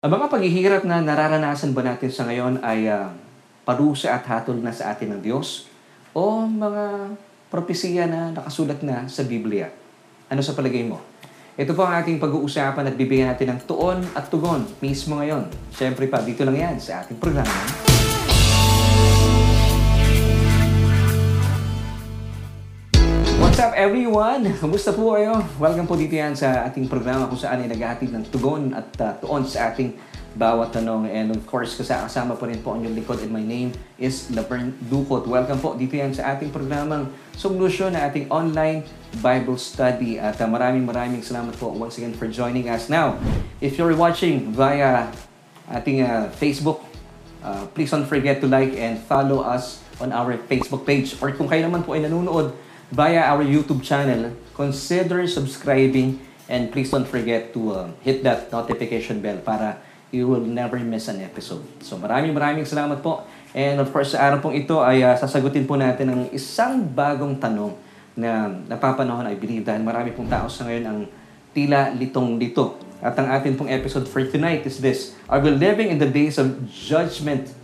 Ang mga paghihirap na nararanasan ba natin sa ngayon ay ah, parusa at hatol na sa atin ng Diyos o mga propesiya na nakasulat na sa Biblia? Ano sa palagay mo? Ito po ang ating pag-uusapan at bibigyan natin ng tuon at tugon mismo ngayon. Siyempre pa, dito lang yan sa ating programa. What's up everyone? Kumusta po kayo? Welcome po dito yan sa ating programa kung saan ay naghahatid ng tugon at uh, tuon sa ating bawat tanong. And of course, kasama po rin po ang inyong likod and my name is Laverne Ducot. Welcome po dito yan sa ating programang Solution na ating online Bible study. At uh, maraming maraming salamat po once again for joining us. Now, if you're watching via ating uh, Facebook, uh, please don't forget to like and follow us on our Facebook page. Or kung kayo naman po ay nanonood via our YouTube channel, consider subscribing and please don't forget to uh, hit that notification bell para you will never miss an episode. So maraming maraming salamat po. And of course, sa araw pong ito ay uh, sasagutin po natin ang isang bagong tanong na napapanahon, I believe, dahil marami pong tao sa ngayon ang tila litong-lito. At ang atin pong episode for tonight is this, Are we living in the days of judgment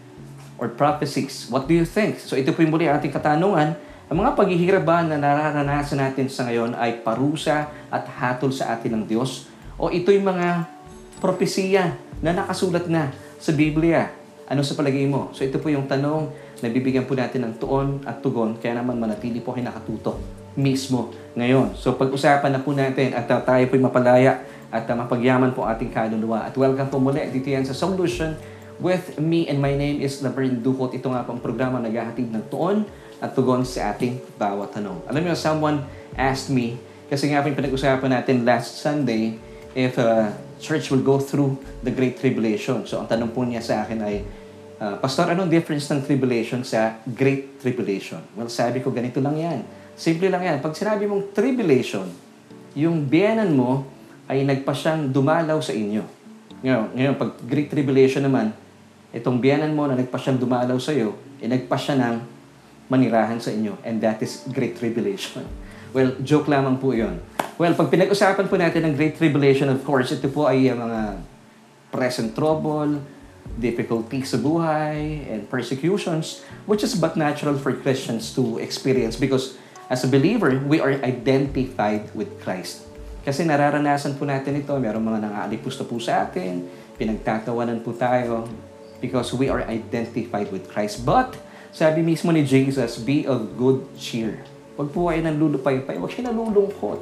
or prophecies? What do you think? So ito po yung muli ating katanungan. Ang mga paghihirap ba na nararanasan natin sa ngayon ay parusa at hatol sa atin ng Diyos? O ito'y mga propesiya na nakasulat na sa Biblia? Ano sa palagay mo? So ito po yung tanong na bibigyan po natin ng tuon at tugon kaya naman manatili po kayo nakatutok mismo ngayon. So pag-usapan na po natin at uh, tayo po'y mapalaya at mapagyaman po ating kaluluwa. At welcome po muli dito yan sa Solution with me and my name is Laverne Ducot. Ito nga pong programa naghahatid ng tuon at tugon sa ating bawat tanong. Alam niyo, someone asked me, kasi nga pinag-usapan natin last Sunday, if uh, church will go through the Great Tribulation. So ang tanong po niya sa akin ay, uh, Pastor, anong difference ng tribulation sa Great Tribulation? Well, sabi ko, ganito lang yan. Simple lang yan. Pag sinabi mong tribulation, yung biyanan mo ay nagpa siyang dumalaw sa inyo. Ngayon, ngayon pag Great Tribulation naman, itong biyanan mo na nagpa siyang dumalaw sa iyo, eh nagpa siya ng manirahan sa inyo. And that is Great Tribulation. Well, joke lamang po yon. Well, pag pinag-usapan po natin ng Great Tribulation, of course, ito po ay uh, mga present trouble, difficulties sa buhay, and persecutions, which is but natural for Christians to experience because as a believer, we are identified with Christ. Kasi nararanasan po natin ito, meron mga nang-aalipus na po sa atin, pinagtatawanan po tayo because we are identified with Christ. But, sabi mismo ni Jesus, be of good cheer. Huwag po kayo nalulupay-pay, huwag siya nalulungkot.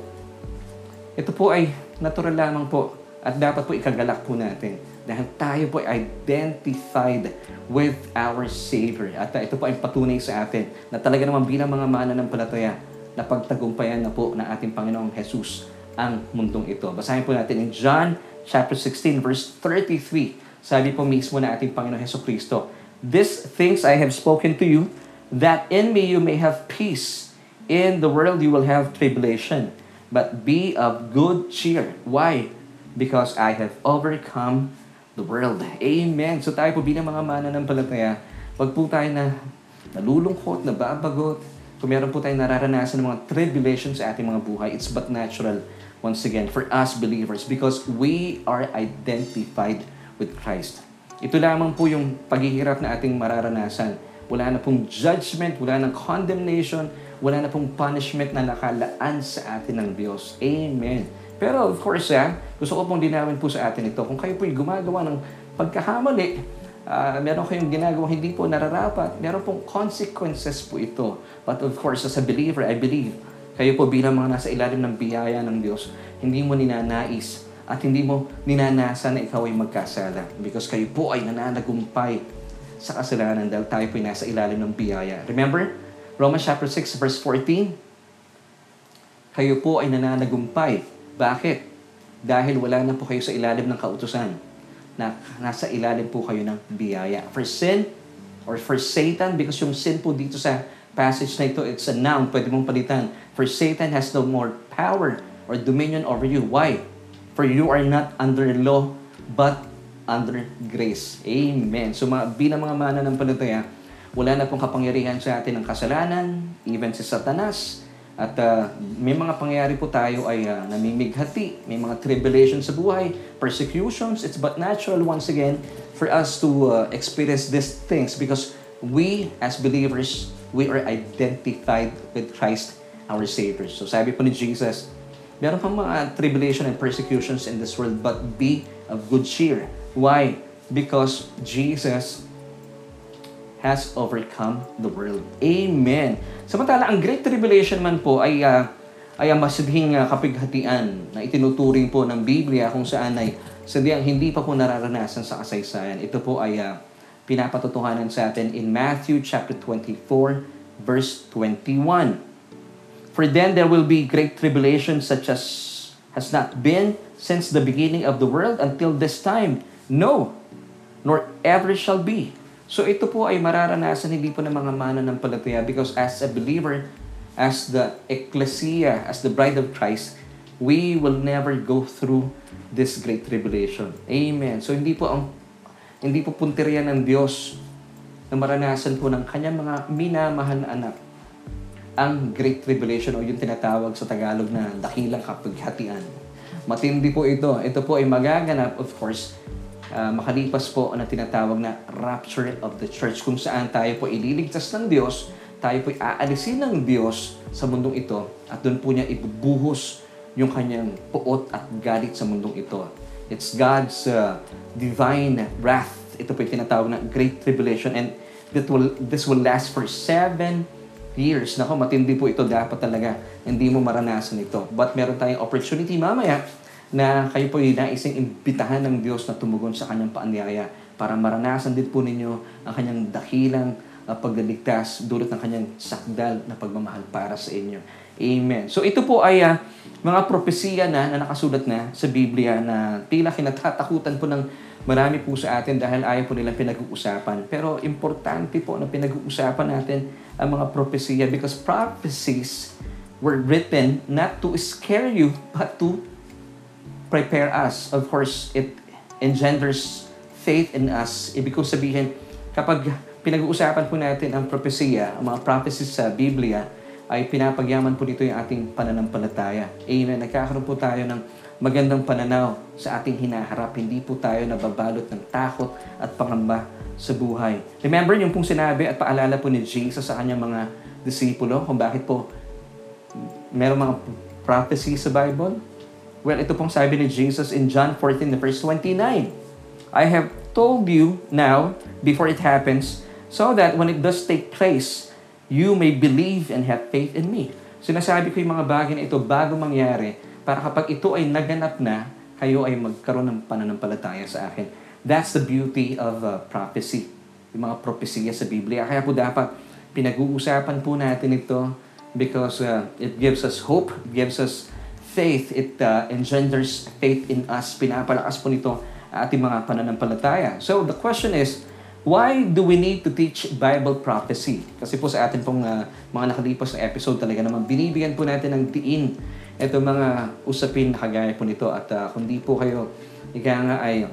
Ito po ay natural lamang po at dapat po ikagalak po natin dahil tayo po ay identified with our Savior. At ito po ay patunay sa atin na talaga naman bilang mga mananampalataya na pagtagumpayan na po ng ating Panginoong Jesus ang mundong ito. Basahin po natin in John chapter 16 verse 33. Sabi po mismo na ating Panginoong Heso Kristo, These things I have spoken to you, that in me you may have peace. In the world you will have tribulation. But be of good cheer. Why? Because I have overcome the world. Amen. So tayo po bilang mga mananampalataya, wag po tayo na nalulungkot, nababagot. Kung meron po tayong nararanasan ng mga tribulations sa ating mga buhay, it's but natural once again for us believers because we are identified with Christ. Ito lamang po yung paghihirap na ating mararanasan. Wala na pong judgment, wala na condemnation, wala na pong punishment na nakalaan sa atin ng Diyos. Amen. Pero of course, ah, gusto ko pong dinawin po sa atin ito. Kung kayo po'y gumagawa ng pagkahamali, uh, meron kayong ginagawa hindi po nararapat, meron pong consequences po ito. But of course, as a believer, I believe, kayo po bilang mga nasa ilalim ng biyaya ng Diyos, hindi mo ninanais at hindi mo ninanasa na ikaw ay magkasala because kayo po ay nananagumpay sa kasalanan dahil tayo po ay nasa ilalim ng biyaya. Remember, Romans chapter 6 verse 14, kayo po ay nananagumpay. Bakit? Dahil wala na po kayo sa ilalim ng kautusan. Na, nasa ilalim po kayo ng biyaya. For sin, or for Satan, because yung sin po dito sa passage na ito, it's a noun, pwede mong palitan. For Satan has no more power or dominion over you. Why? For you are not under law, but under grace. Amen. So mga, bilang mga mananampalataya, wala na pong kapangyarihan sa atin ng kasalanan, even si Satanas, At uh, may mga pangyayari po tayo ay uh, namimighati, may mga tribulations sa buhay, persecutions. It's but natural once again for us to uh, experience these things because we as believers, we are identified with Christ our Savior. So sabi po ni Jesus, meron pang mga tribulation and persecutions in this world but be of good cheer. Why? Because Jesus has overcome the world. Amen. Samantala, ang Great Tribulation man po ay uh, ay ang masidhing uh, kapighatian na itinuturing po ng Biblia kung saan ay sadyang hindi pa po nararanasan sa kasaysayan. Ito po ay uh, pinapatotohanan sa atin in Matthew chapter 24 verse 21. For then there will be great tribulation such as has not been since the beginning of the world until this time. No, nor ever shall be. So ito po ay mararanasan hindi po ng mga mananampalataya because as a believer, as the ecclesia, as the bride of Christ, we will never go through this great tribulation. Amen. So hindi po ang hindi po punteriya ng Diyos na maranasan po ng kanyang mga minamahal na anak ang Great Tribulation o yung tinatawag sa Tagalog na dakilang kapaghatian. Matindi po ito. Ito po ay magaganap, of course, uh, makalipas po na tinatawag na rapture of the church kung saan tayo po ililigtas ng Diyos, tayo po aalisin ng Diyos sa mundong ito at doon po niya ibubuhos yung kanyang puot at galit sa mundong ito. It's God's uh, divine wrath. Ito po yung tinatawag na Great Tribulation and that will, this will last for seven years. Nako, matindi po ito. Dapat talaga hindi mo maranasan ito. But meron tayong opportunity mamaya na kayo po ay naising imbitahan ng Diyos na tumugon sa kanyang paanyaya para maranasan din po ninyo ang kanyang dakilang uh, pagdaligtas dulot ng kanyang sakdal na pagmamahal para sa inyo. Amen. So ito po ay uh, mga propesiya na, na nakasulat na sa Biblia na tila kinatatakutan po ng marami po sa atin dahil ayaw po nilang pinag-uusapan. Pero importante po na pinag-uusapan natin ang mga propesiya because prophecies were written not to scare you but to prepare us. Of course, it engenders faith in us. Ibig kong sabihin, kapag pinag-uusapan po natin ang propesya, ang mga prophecies sa Biblia, ay pinapagyaman po dito yung ating pananampalataya. Amen. Nagkakaroon po tayo ng magandang pananaw sa ating hinaharap. Hindi po tayo nababalot ng takot at pangamba sa buhay. Remember yung pong sinabi at paalala po ni Jesus sa kanyang mga disipulo kung bakit po meron mga prophecy sa Bible? Well, ito pong sabi ni Jesus in John 14 verse 29. I have told you now before it happens so that when it does take place, you may believe and have faith in me. Sinasabi ko yung mga bagay na ito bago mangyari para kapag ito ay naganap na, kayo ay magkaroon ng pananampalataya sa akin. That's the beauty of uh, prophecy. Yung mga propesya sa Biblia. Kaya po dapat pinag-uusapan po natin ito because uh, it gives us hope, gives us faith, it uh, engenders faith in us. Pinapalakas po nito ating mga pananampalataya. So the question is, why do we need to teach Bible prophecy? Kasi po sa atin pong uh, mga nakalipas na episode talaga naman, binibigyan po natin ng diin ito mga usapin na kagaya po nito. At uh, kung di po kayo, ika nga ay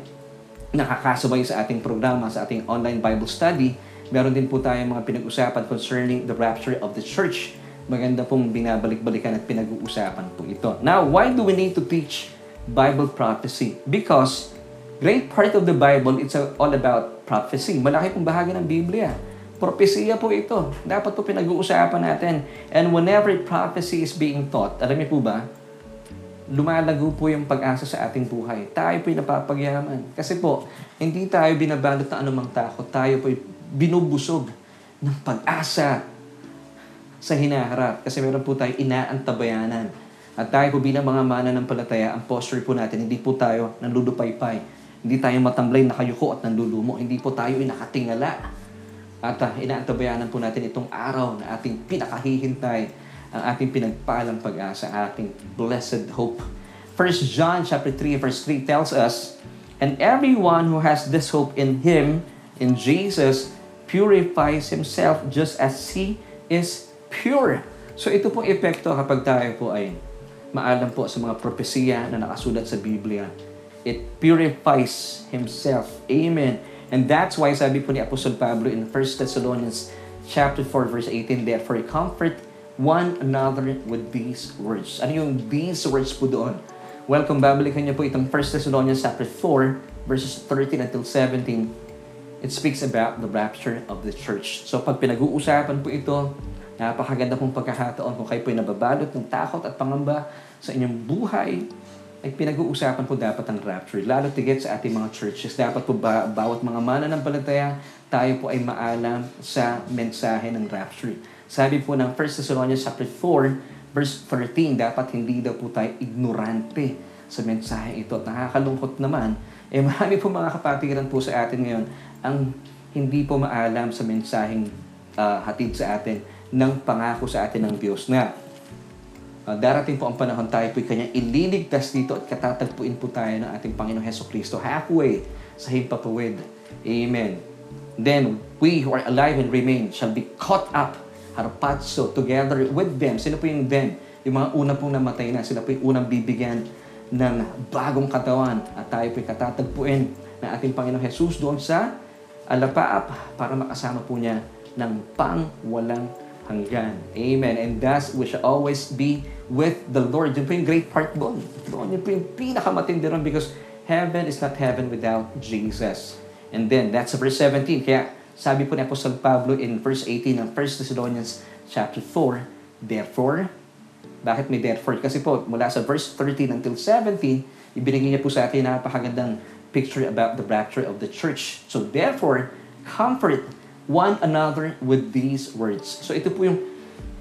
nakakasabay sa ating programa, sa ating online Bible study, meron din po tayong mga pinag-usapan concerning the rapture of the church maganda pong binabalik-balikan at pinag-uusapan po ito. Now, why do we need to teach Bible prophecy? Because great part of the Bible, it's all about prophecy. Malaki pong bahagi ng Biblia. Propesiya po ito. Dapat po pinag-uusapan natin. And whenever prophecy is being taught, alam niyo po ba, lumalago po yung pag-asa sa ating buhay. Tayo po'y napapagyaman. Kasi po, hindi tayo binabalot ng anumang takot. Tayo po'y binubusog ng pag-asa sa hinaharap kasi meron po tayo inaantabayanan. At tayo po bilang mga mana ng palataya, ang posture po natin, hindi po tayo nanlulupaypay. Hindi tayo matamblay nakayuko at nanlulumo. Hindi po tayo inakatingala. At uh, inaantabayanan po natin itong araw na ating pinakahihintay, ang ating pinagpalang pag-asa, ating blessed hope. 1 John chapter 3 verse 3 tells us, And everyone who has this hope in Him, in Jesus, purifies himself just as He is pure. So ito pong epekto kapag tayo po ay maalam po sa mga propesiya na nakasulat sa Biblia. It purifies himself. Amen. And that's why sabi po ni Apostol Pablo in 1 Thessalonians chapter 4 verse 18, Therefore comfort one another with these words. Ano yung these words po doon? Kung babalikan niyo po itong 1 Thessalonians chapter 4, verses 13 until 17, it speaks about the rapture of the church. So pag pinag-uusapan po ito, napakaganda pong pagkakataon kung kayo po nababalot ng takot at pangamba sa inyong buhay, ay pinag-uusapan po dapat ang rapture. Lalo tigit sa ating mga churches. Dapat po ba, bawat mga mananampalataya, tayo po ay maalam sa mensahe ng rapture. Sabi po ng 1 Thessalonians chapter 4, verse 13, dapat hindi daw po tayo ignorante sa mensahe ito. At nakakalungkot naman, eh marami po mga kapatiran po sa atin ngayon ang hindi po maalam sa mensaheng uh, hatid sa atin ng pangako sa atin ng Diyos na Uh, darating po ang panahon tayo po'y kanyang ililigtas dito at katatagpuin po tayo ng ating Panginoong Heso Kristo halfway sa himpapawid. Amen. Then we who are alive and remain shall be caught up harpazo together with them. Sino po yung them? Yung mga una pong namatay na. Sila po yung unang bibigyan ng bagong katawan at tayo po'y katatagpuin ng ating Panginoong Jesus doon sa alapaap para makasama po niya ng pang walang hanggan. Amen. And thus, we shall always be with the Lord. Yun po yung great part doon. Doon yun po yung pinakamatindi ron because heaven is not heaven without Jesus. And then, that's verse 17. Kaya, sabi po ni Apostle Pablo in verse 18 ng 1 Thessalonians chapter 4, Therefore, bakit may therefore? Kasi po, mula sa verse 13 until 17, ibinigay niya po sa atin napakagandang picture about the rapture of the church. So therefore, comfort one another with these words. So ito po yung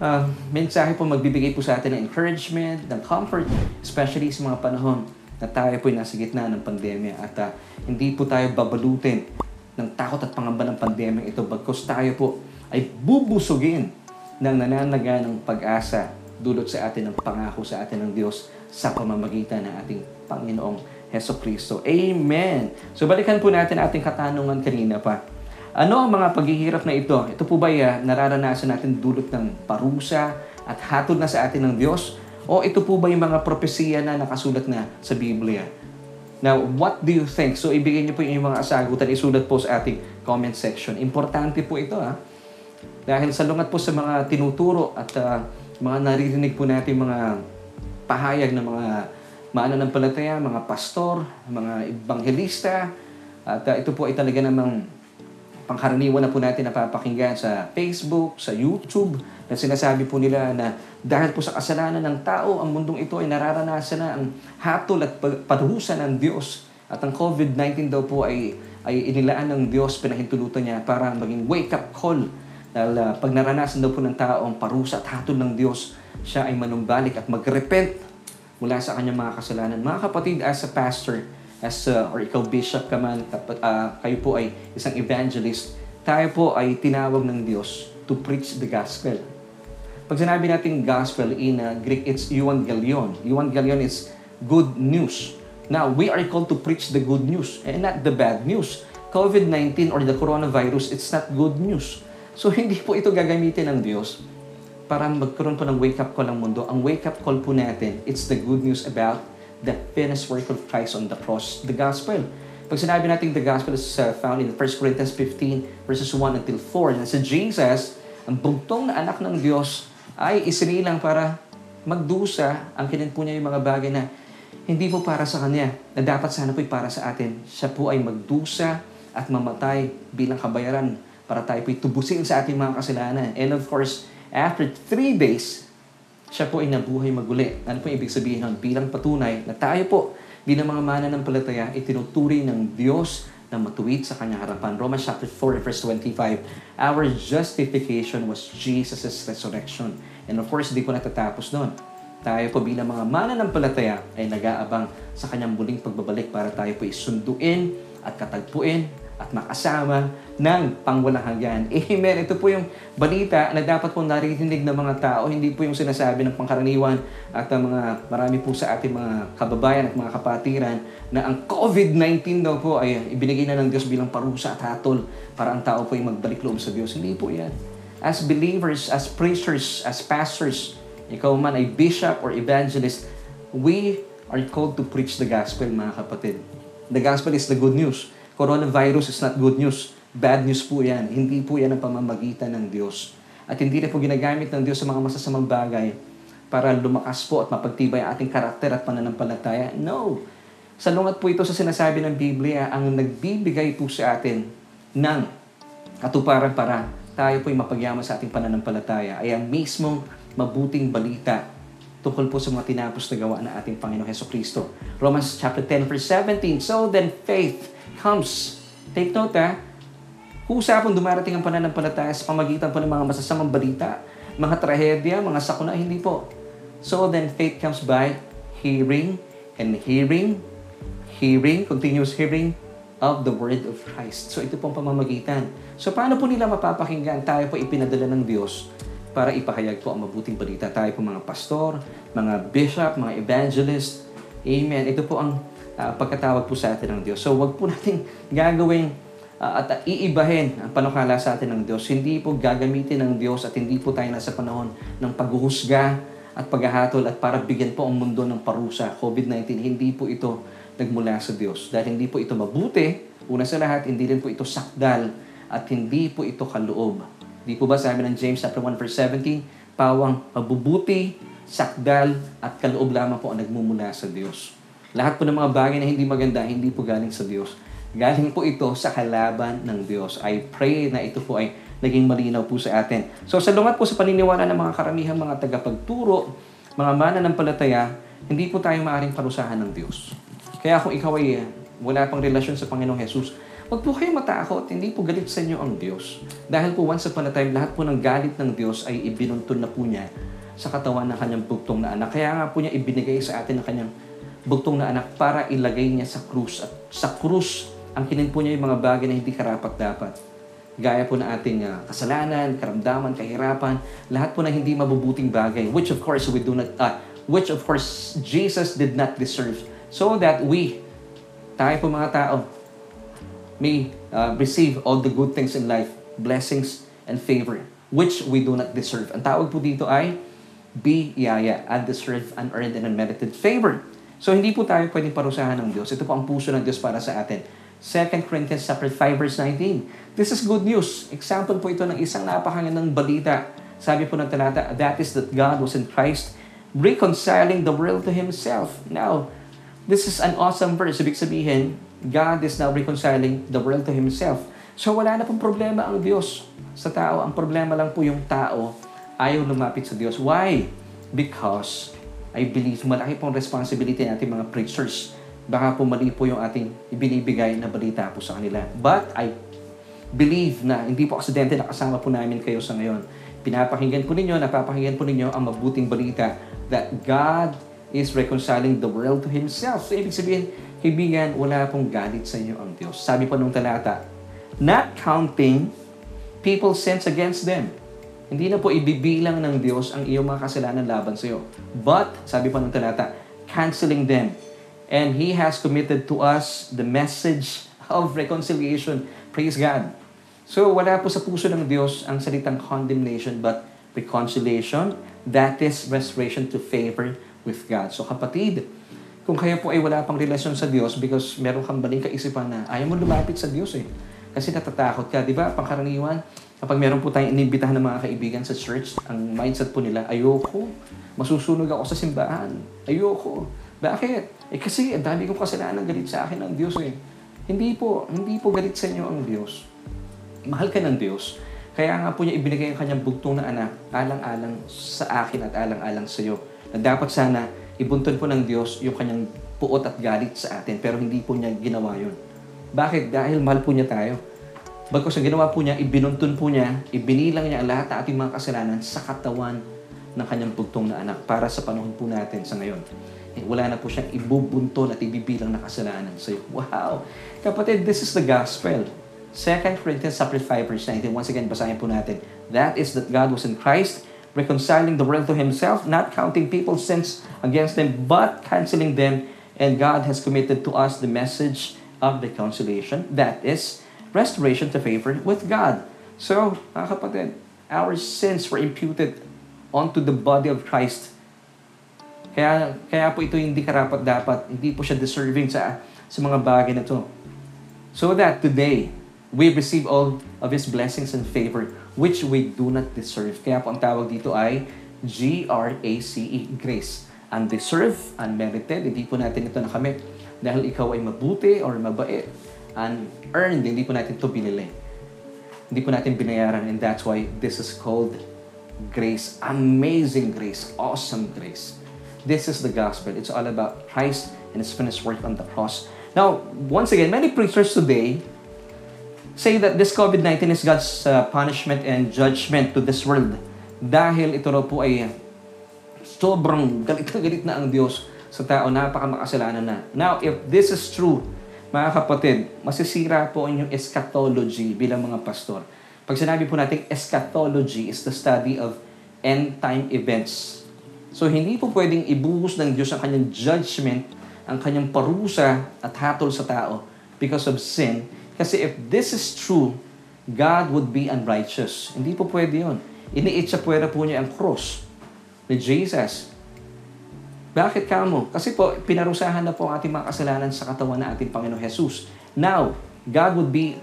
uh, mensahe po magbibigay po sa atin ng encouragement, ng comfort, especially sa mga panahon na tayo po nasa gitna ng pandemya at uh, hindi po tayo babalutin ng takot at pangamba ng pandemya ito bagkos tayo po ay bubusugin ng nananaga ng pag-asa dulot sa atin ng pangako sa atin ng Diyos sa pamamagitan ng ating Panginoong Heso Kristo. Amen! So balikan po natin ating katanungan kanina pa ano ang mga paghihirap na ito? Ito po ba uh, nararanasan natin dulot ng parusa at hatod na sa atin ng Diyos? O ito po ba yung mga propesiya na nakasulat na sa Biblia? Now, what do you think? So, ibigay niyo po yung mga asagutan, isulat po sa ating comment section. Importante po ito, ha? Dahil sa lungat po sa mga tinuturo at uh, mga naririnig po natin mga pahayag ng mga mananampalataya, mga pastor, mga evangelista, at uh, ito po ay talaga namang pangkaraniwan na po natin napapakinggan sa Facebook, sa YouTube, na sinasabi po nila na dahil po sa kasalanan ng tao, ang mundong ito ay nararanasan na ang hatol at paruhusan ng Diyos. At ang COVID-19 daw po ay, ay inilaan ng Diyos, pinahintulutan niya para maging wake-up call. Dahil uh, pag naranasan daw po ng tao ang parusa at hatol ng Diyos, siya ay manumbalik at mag-repent mula sa kanyang mga kasalanan. Mga kapatid, as a pastor, as uh, or ikaw bishop ka man, tapat, uh, kayo po ay isang evangelist, tayo po ay tinawag ng Diyos to preach the gospel. Pag sinabi natin gospel in uh, Greek, it's euangelion. Euangelion is good news. Now, we are called to preach the good news and not the bad news. COVID-19 or the coronavirus, it's not good news. So, hindi po ito gagamitin ng Diyos para magkaroon po ng wake-up call ang mundo. Ang wake-up call po natin, it's the good news about the finished work of Christ on the cross, the gospel. Pag sinabi natin the gospel is uh, found in 1 Corinthians 15 verses 1 until 4, na si Jesus, ang bugtong na anak ng Diyos, ay isinilang para magdusa ang kinanpo niya yung mga bagay na hindi po para sa Kanya, na dapat sana po'y para sa atin. Siya po ay magdusa at mamatay bilang kabayaran para tayo po'y tubusin sa ating mga kasalanan. And of course, after three days, siya po ay nabuhay maguli. Ano po ibig sabihin nun? Bilang patunay na tayo po, bilang mga mana ng palataya, itinuturi ng Diyos na matuwid sa kanyang harapan. Romans chapter 4, verse 25. Our justification was Jesus' resurrection. And of course, hindi po natatapos noon. Tayo po bilang mga mana ng palataya ay nag-aabang sa kanyang muling pagbabalik para tayo po isunduin at katagpuin at makasama ng pangwalang hanggan. Amen. Ito po yung balita na dapat po naririnig ng mga tao. Hindi po yung sinasabi ng pangkaraniwan at ang mga marami po sa ating mga kababayan at mga kapatiran na ang COVID-19 daw po ay ibinigay na ng Diyos bilang parusa at hatol para ang tao po ay magbalik loob sa Diyos. Hindi po yan. As believers, as preachers, as pastors, ikaw man ay bishop or evangelist, we are called to preach the gospel, mga kapatid. The gospel is the good news coronavirus is not good news. Bad news po yan. Hindi po yan ang pamamagitan ng Diyos. At hindi rin po ginagamit ng Diyos sa mga masasamang bagay para lumakas po at mapagtibay ang ating karakter at pananampalataya. No. Salungat po ito sa sinasabi ng Biblia, ang nagbibigay po sa atin ng katuparan para tayo po'y mapagyaman sa ating pananampalataya ay ang mismong mabuting balita tungkol po sa mga tinapos na gawa ng ating Panginoong Heso Kristo. Romans chapter 10 verse 17, So then faith comes. Take note ha, Kusa pong dumarating ang pananampalataya sa pamagitan po ng mga masasamang balita, mga trahedya, mga sakuna, hindi po. So then faith comes by hearing and hearing, hearing, continuous hearing of the word of Christ. So ito pong pamamagitan. So paano po nila mapapakinggan? Tayo po ipinadala ng Diyos para ipahayag po ang mabuting balita. Tayo po mga pastor, mga bishop, mga evangelist. Amen. Ito po ang uh, pagkatawag po sa atin ng Diyos. So wag po natin gagawing uh, at iibahin ang panukala sa atin ng Diyos. Hindi po gagamitin ng Diyos at hindi po tayo nasa panahon ng paghuhusga at paghahatol at para bigyan po ang mundo ng parusa. COVID-19, hindi po ito nagmula sa Diyos. Dahil hindi po ito mabuti, una sa lahat, hindi rin po ito sakdal at hindi po ito kaloob. Di po ba sabi ng James chapter 1 verse 17, pawang mabubuti, sakdal at kaloob lamang po ang nagmumula sa Diyos. Lahat po ng mga bagay na hindi maganda, hindi po galing sa Diyos Galing po ito sa kalaban ng Diyos. I pray na ito po ay naging malinaw po sa atin. So sa lungat po sa paniniwala ng mga karamihan mga tagapagturo, mga mana ng palataya, hindi po tayo maaaring parusahan ng Diyos. Kaya kung ikaw ay wala pang relasyon sa Panginoong Jesus, Huwag po kayo matakot, hindi po galit sa inyo ang Diyos. Dahil po once upon a time, lahat po ng galit ng Diyos ay ibinuntun na po niya sa katawan ng kanyang bugtong na anak. Kaya nga po niya ibinigay sa atin ng kanyang bugtong na anak para ilagay niya sa krus. At sa krus, ang kinin po niya yung mga bagay na hindi karapat-dapat. Gaya po na ating uh, kasalanan, karamdaman, kahirapan, lahat po na hindi mabubuting bagay, which of course we do not, uh, which of course Jesus did not deserve. So that we, tayo po mga tao, may uh, receive all the good things in life, blessings and favor, which we do not deserve. Ang tawag po dito ay biyaya, undeserved, unearned, and unmerited favor. So hindi po tayo pwedeng parusahan ng Diyos. Ito po ang puso ng Diyos para sa atin. 2 Corinthians chapter 5 verse 19. This is good news. Example po ito ng isang napakagandang balita. Sabi po ng talata, that is that God was in Christ reconciling the world to Himself. Now, this is an awesome verse. Ibig sabihin, God is now reconciling the world to Himself. So wala na pong problema ang Diyos sa tao. Ang problema lang po yung tao ayaw lumapit sa Diyos. Why? Because I believe malaki pong responsibility natin mga preachers baka po mali po yung ating ibinibigay na balita po sa kanila. But I believe na hindi po aksidente na kasama po namin kayo sa ngayon. Pinapakinggan po ninyo, napapakinggan po ninyo ang mabuting balita that God is reconciling the world to Himself. So, ibig sabihin, kaibigan, wala pong galit sa inyo ang Diyos. Sabi po nung talata, not counting people's sins against them. Hindi na po ibibilang ng Diyos ang iyong mga kasalanan laban sa iyo. But, sabi po ng talata, canceling them And He has committed to us the message of reconciliation. Praise God. So wala po sa puso ng Diyos ang salitang condemnation but reconciliation. That is restoration to favor with God. So kapatid, kung kayo po ay wala pang relasyon sa Diyos because meron kang baling kaisipan na ayaw mo lumapit sa Diyos eh. Kasi natatakot ka, di ba? Pangkaraniwan, kapag meron po tayong inibitahan ng mga kaibigan sa church, ang mindset po nila, ayoko, masusunog ako sa simbahan. Ayoko. Bakit? Eh kasi ang dami kong kasalanan galit sa akin ng Diyos eh. Hindi po, hindi po galit sa inyo ang Diyos. Mahal ka ng Diyos. Kaya nga po niya ibinigay ang kanyang bugtong na anak, alang-alang sa akin at alang-alang sa iyo. Na dapat sana ibuntun po ng Diyos yung kanyang puot at galit sa atin, pero hindi po niya ginawa yun. Bakit? Dahil mahal po niya tayo. Bagkos ang ginawa po niya, ibinuntun po niya, ibinilang niya lahat ng ating mga kasalanan sa katawan ng kanyang bugtong na anak para sa panahon po natin sa ngayon eh, wala na po siyang ibubunton at ibibilang na kasalanan sa iyo. Wow! Kapatid, this is the gospel. 2 Corinthians chapter 5 verse 19. Once again, basahin po natin. That is that God was in Christ, reconciling the world to Himself, not counting people's sins against them, but canceling them. And God has committed to us the message of reconciliation. That is restoration to favor with God. So, mga kapatid, our sins were imputed onto the body of Christ kaya, kaya po ito hindi karapat dapat, hindi po siya deserving sa, sa mga bagay na to. So that today, we receive all of His blessings and favor which we do not deserve. Kaya po ang tawag dito ay G-R-A-C-E, grace. Undeserved, unmerited, hindi po natin ito nakamit dahil ikaw ay mabuti or mabait. Unearned, hindi po natin ito binili. Hindi po natin binayaran and that's why this is called grace. Amazing grace. Awesome grace. This is the gospel. It's all about Christ and His finished work on the cross. Now, once again, many preachers today say that this COVID-19 is God's uh, punishment and judgment to this world. Dahil ito raw po ay sobrang galit na galit na ang Diyos sa tao, napakamakasalanan na. Now, if this is true, mga kapatid, masisira po ang inyong eschatology bilang mga pastor. Pag sinabi po natin eschatology is the study of end time events. So, hindi po pwedeng ibuhos ng Diyos ang kanyang judgment, ang kanyang parusa at hatol sa tao because of sin. Kasi if this is true, God would be unrighteous. Hindi po pwede yun. Iniit sa puwera po niya ang cross ni Jesus. Bakit kamo? Kasi po, pinarusahan na po ang ating mga kasalanan sa katawan ng ating Panginoon Jesus. Now, God would be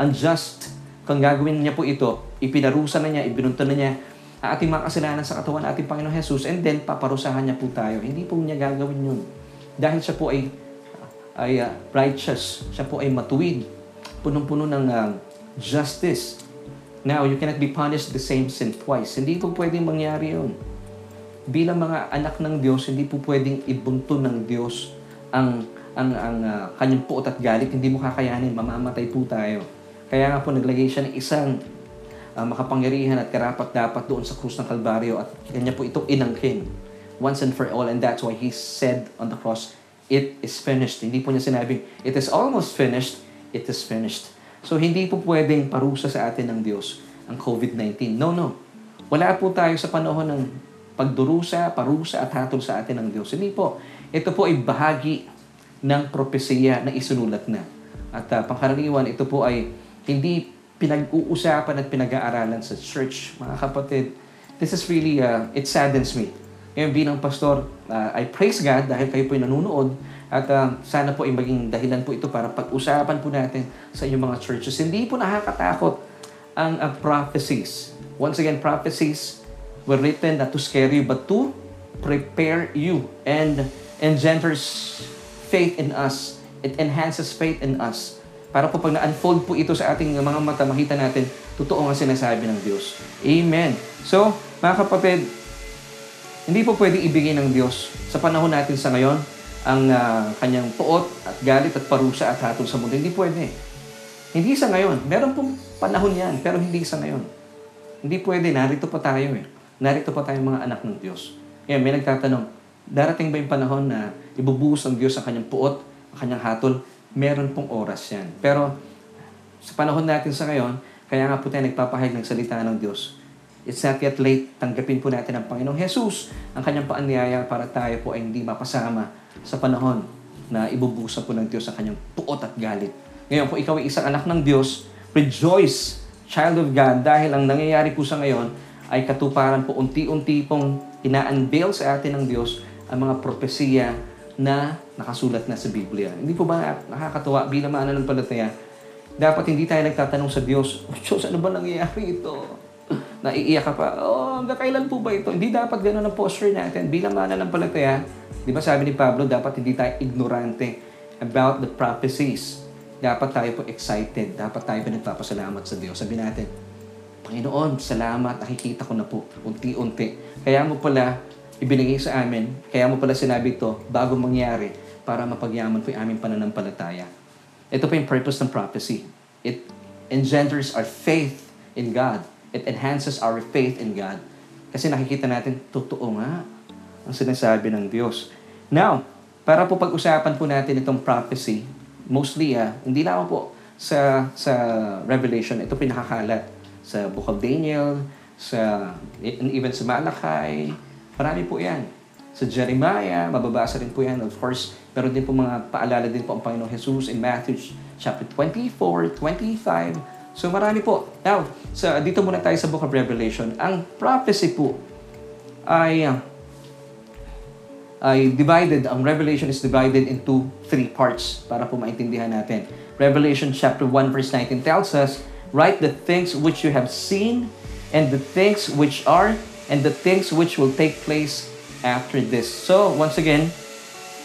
unjust kung gagawin niya po ito. Ipinarusa na niya, ibinunto na niya ang ating mga kasalanan sa katawan ng ating Panginoon Jesus and then paparusahan niya po tayo. Hindi po niya gagawin yun. Dahil siya po ay, ay uh, righteous, siya po ay matuwid, punong-puno ng uh, justice. Now, you cannot be punished the same sin twice. Hindi po pwedeng mangyari yun. Bilang mga anak ng Diyos, hindi po pwedeng ibunto ng Diyos ang ang ang uh, kanyang puot at galit. Hindi mo kakayanin, mamamatay po tayo. Kaya nga po naglagay siya ng isang uh, makapangyarihan at karapat dapat doon sa krus ng Kalbaryo at kanya po itong inangkin once and for all and that's why he said on the cross, it is finished. Hindi po niya sinabing, it is almost finished, it is finished. So, hindi po pwedeng parusa sa atin ng Diyos ang COVID-19. No, no. Wala po tayo sa panahon ng pagdurusa, parusa at hatol sa atin ng Diyos. Hindi po. Ito po ay bahagi ng propesiya na isunulat na. At uh, pangkaraniwan, ito po ay hindi pinag-uusapan at pinag-aaralan sa church. Mga kapatid, this is really, uh, it saddens me. Ngayon bilang pastor, uh, I praise God dahil kayo po ay nanonood at uh, sana po ay maging dahilan po ito para pag-usapan po natin sa inyong mga churches. Hindi po nakakatakot ang uh, prophecies. Once again, prophecies were written not to scare you but to prepare you and engenders faith in us. It enhances faith in us. Para po pag na-unfold po ito sa ating mga mata, makita natin, totoo nga sinasabi ng Diyos. Amen. So, mga kapatid, hindi po pwede ibigay ng Diyos sa panahon natin sa ngayon ang uh, kanyang puot at galit at parusa at hatol sa mundo. Hindi pwede. Hindi sa ngayon. Meron pong panahon yan, pero hindi sa ngayon. Hindi pwede. Narito pa tayo eh. Narito pa tayo mga anak ng Diyos. Ngayon, may nagtatanong, darating ba yung panahon na ibubuhos ng Diyos ang kanyang puot, ang kanyang hatol? Meron pong oras yan. Pero sa panahon natin sa ngayon, kaya nga po tayo nagpapahayag ng salita ng Diyos It's not yet late. Tanggapin po natin ang Panginoong Jesus, ang kanyang paanyaya para tayo po ay hindi mapasama sa panahon na ibubusa po ng Diyos ang kanyang puot at galit. Ngayon, kung ikaw ay isang anak ng Diyos, rejoice, child of God, dahil ang nangyayari po sa ngayon ay katuparan po unti-unti pong ina-unveil sa atin ng Diyos ang mga propesiya na nakasulat na sa Biblia. Hindi po ba nakakatuwa bilang mga palataya? Dapat hindi tayo nagtatanong sa Diyos, oh, Diyos, ano ba nangyayari ito? naiiyak ka pa, oh, hanggang kailan po ba ito? Hindi dapat gano'n ang posture natin. Bilang mananampalataya, di ba sabi ni Pablo, dapat hindi tayo ignorante about the prophecies. Dapat tayo po excited. Dapat tayo po nagpapasalamat sa Diyos. Sabi natin, Panginoon, salamat, nakikita ko na po, unti-unti. Kaya mo pala ibinigay sa amin, kaya mo pala sinabi ito bago mangyari para mapagyaman po yung aming pananampalataya. Ito po yung purpose ng prophecy. It engenders our faith in God It enhances our faith in God. Kasi nakikita natin, totoo nga ang sinasabi ng Diyos. Now, para po pag-usapan po natin itong prophecy, mostly, ah, hindi lang po sa, sa Revelation, ito pinakakalat sa Book of Daniel, sa, and even sa Malachi, marami po yan. Sa Jeremiah, mababasa rin po yan. Of course, meron din po mga paalala din po ang Panginoong Jesus in Matthew chapter 24, 25, So marami po. Now, sa, dito muna tayo sa Book of Revelation. Ang prophecy po ay ay divided, ang Revelation is divided into three parts para po maintindihan natin. Revelation chapter 1 verse 19 tells us write the things which you have seen, and the things which are, and the things which will take place after this. So, once again,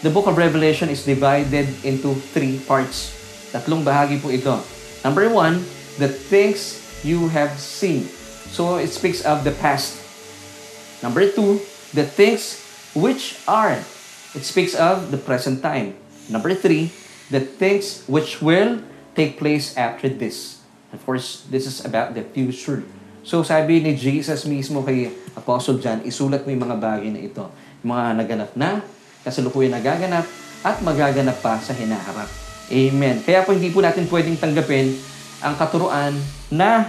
the book of Revelation is divided into three parts. Tatlong bahagi po ito. Number one, the things you have seen. So, it speaks of the past. Number two, the things which are. It speaks of the present time. Number three, the things which will take place after this. Of course, this is about the future. So sabi ni Jesus mismo kay Apostle John, isulat mo yung mga bagay na ito. Yung mga naganap na, kasalukuyan nagaganap, at magaganap pa sa hinaharap. Amen. Kaya po hindi po natin pwedeng tanggapin ang katuruan na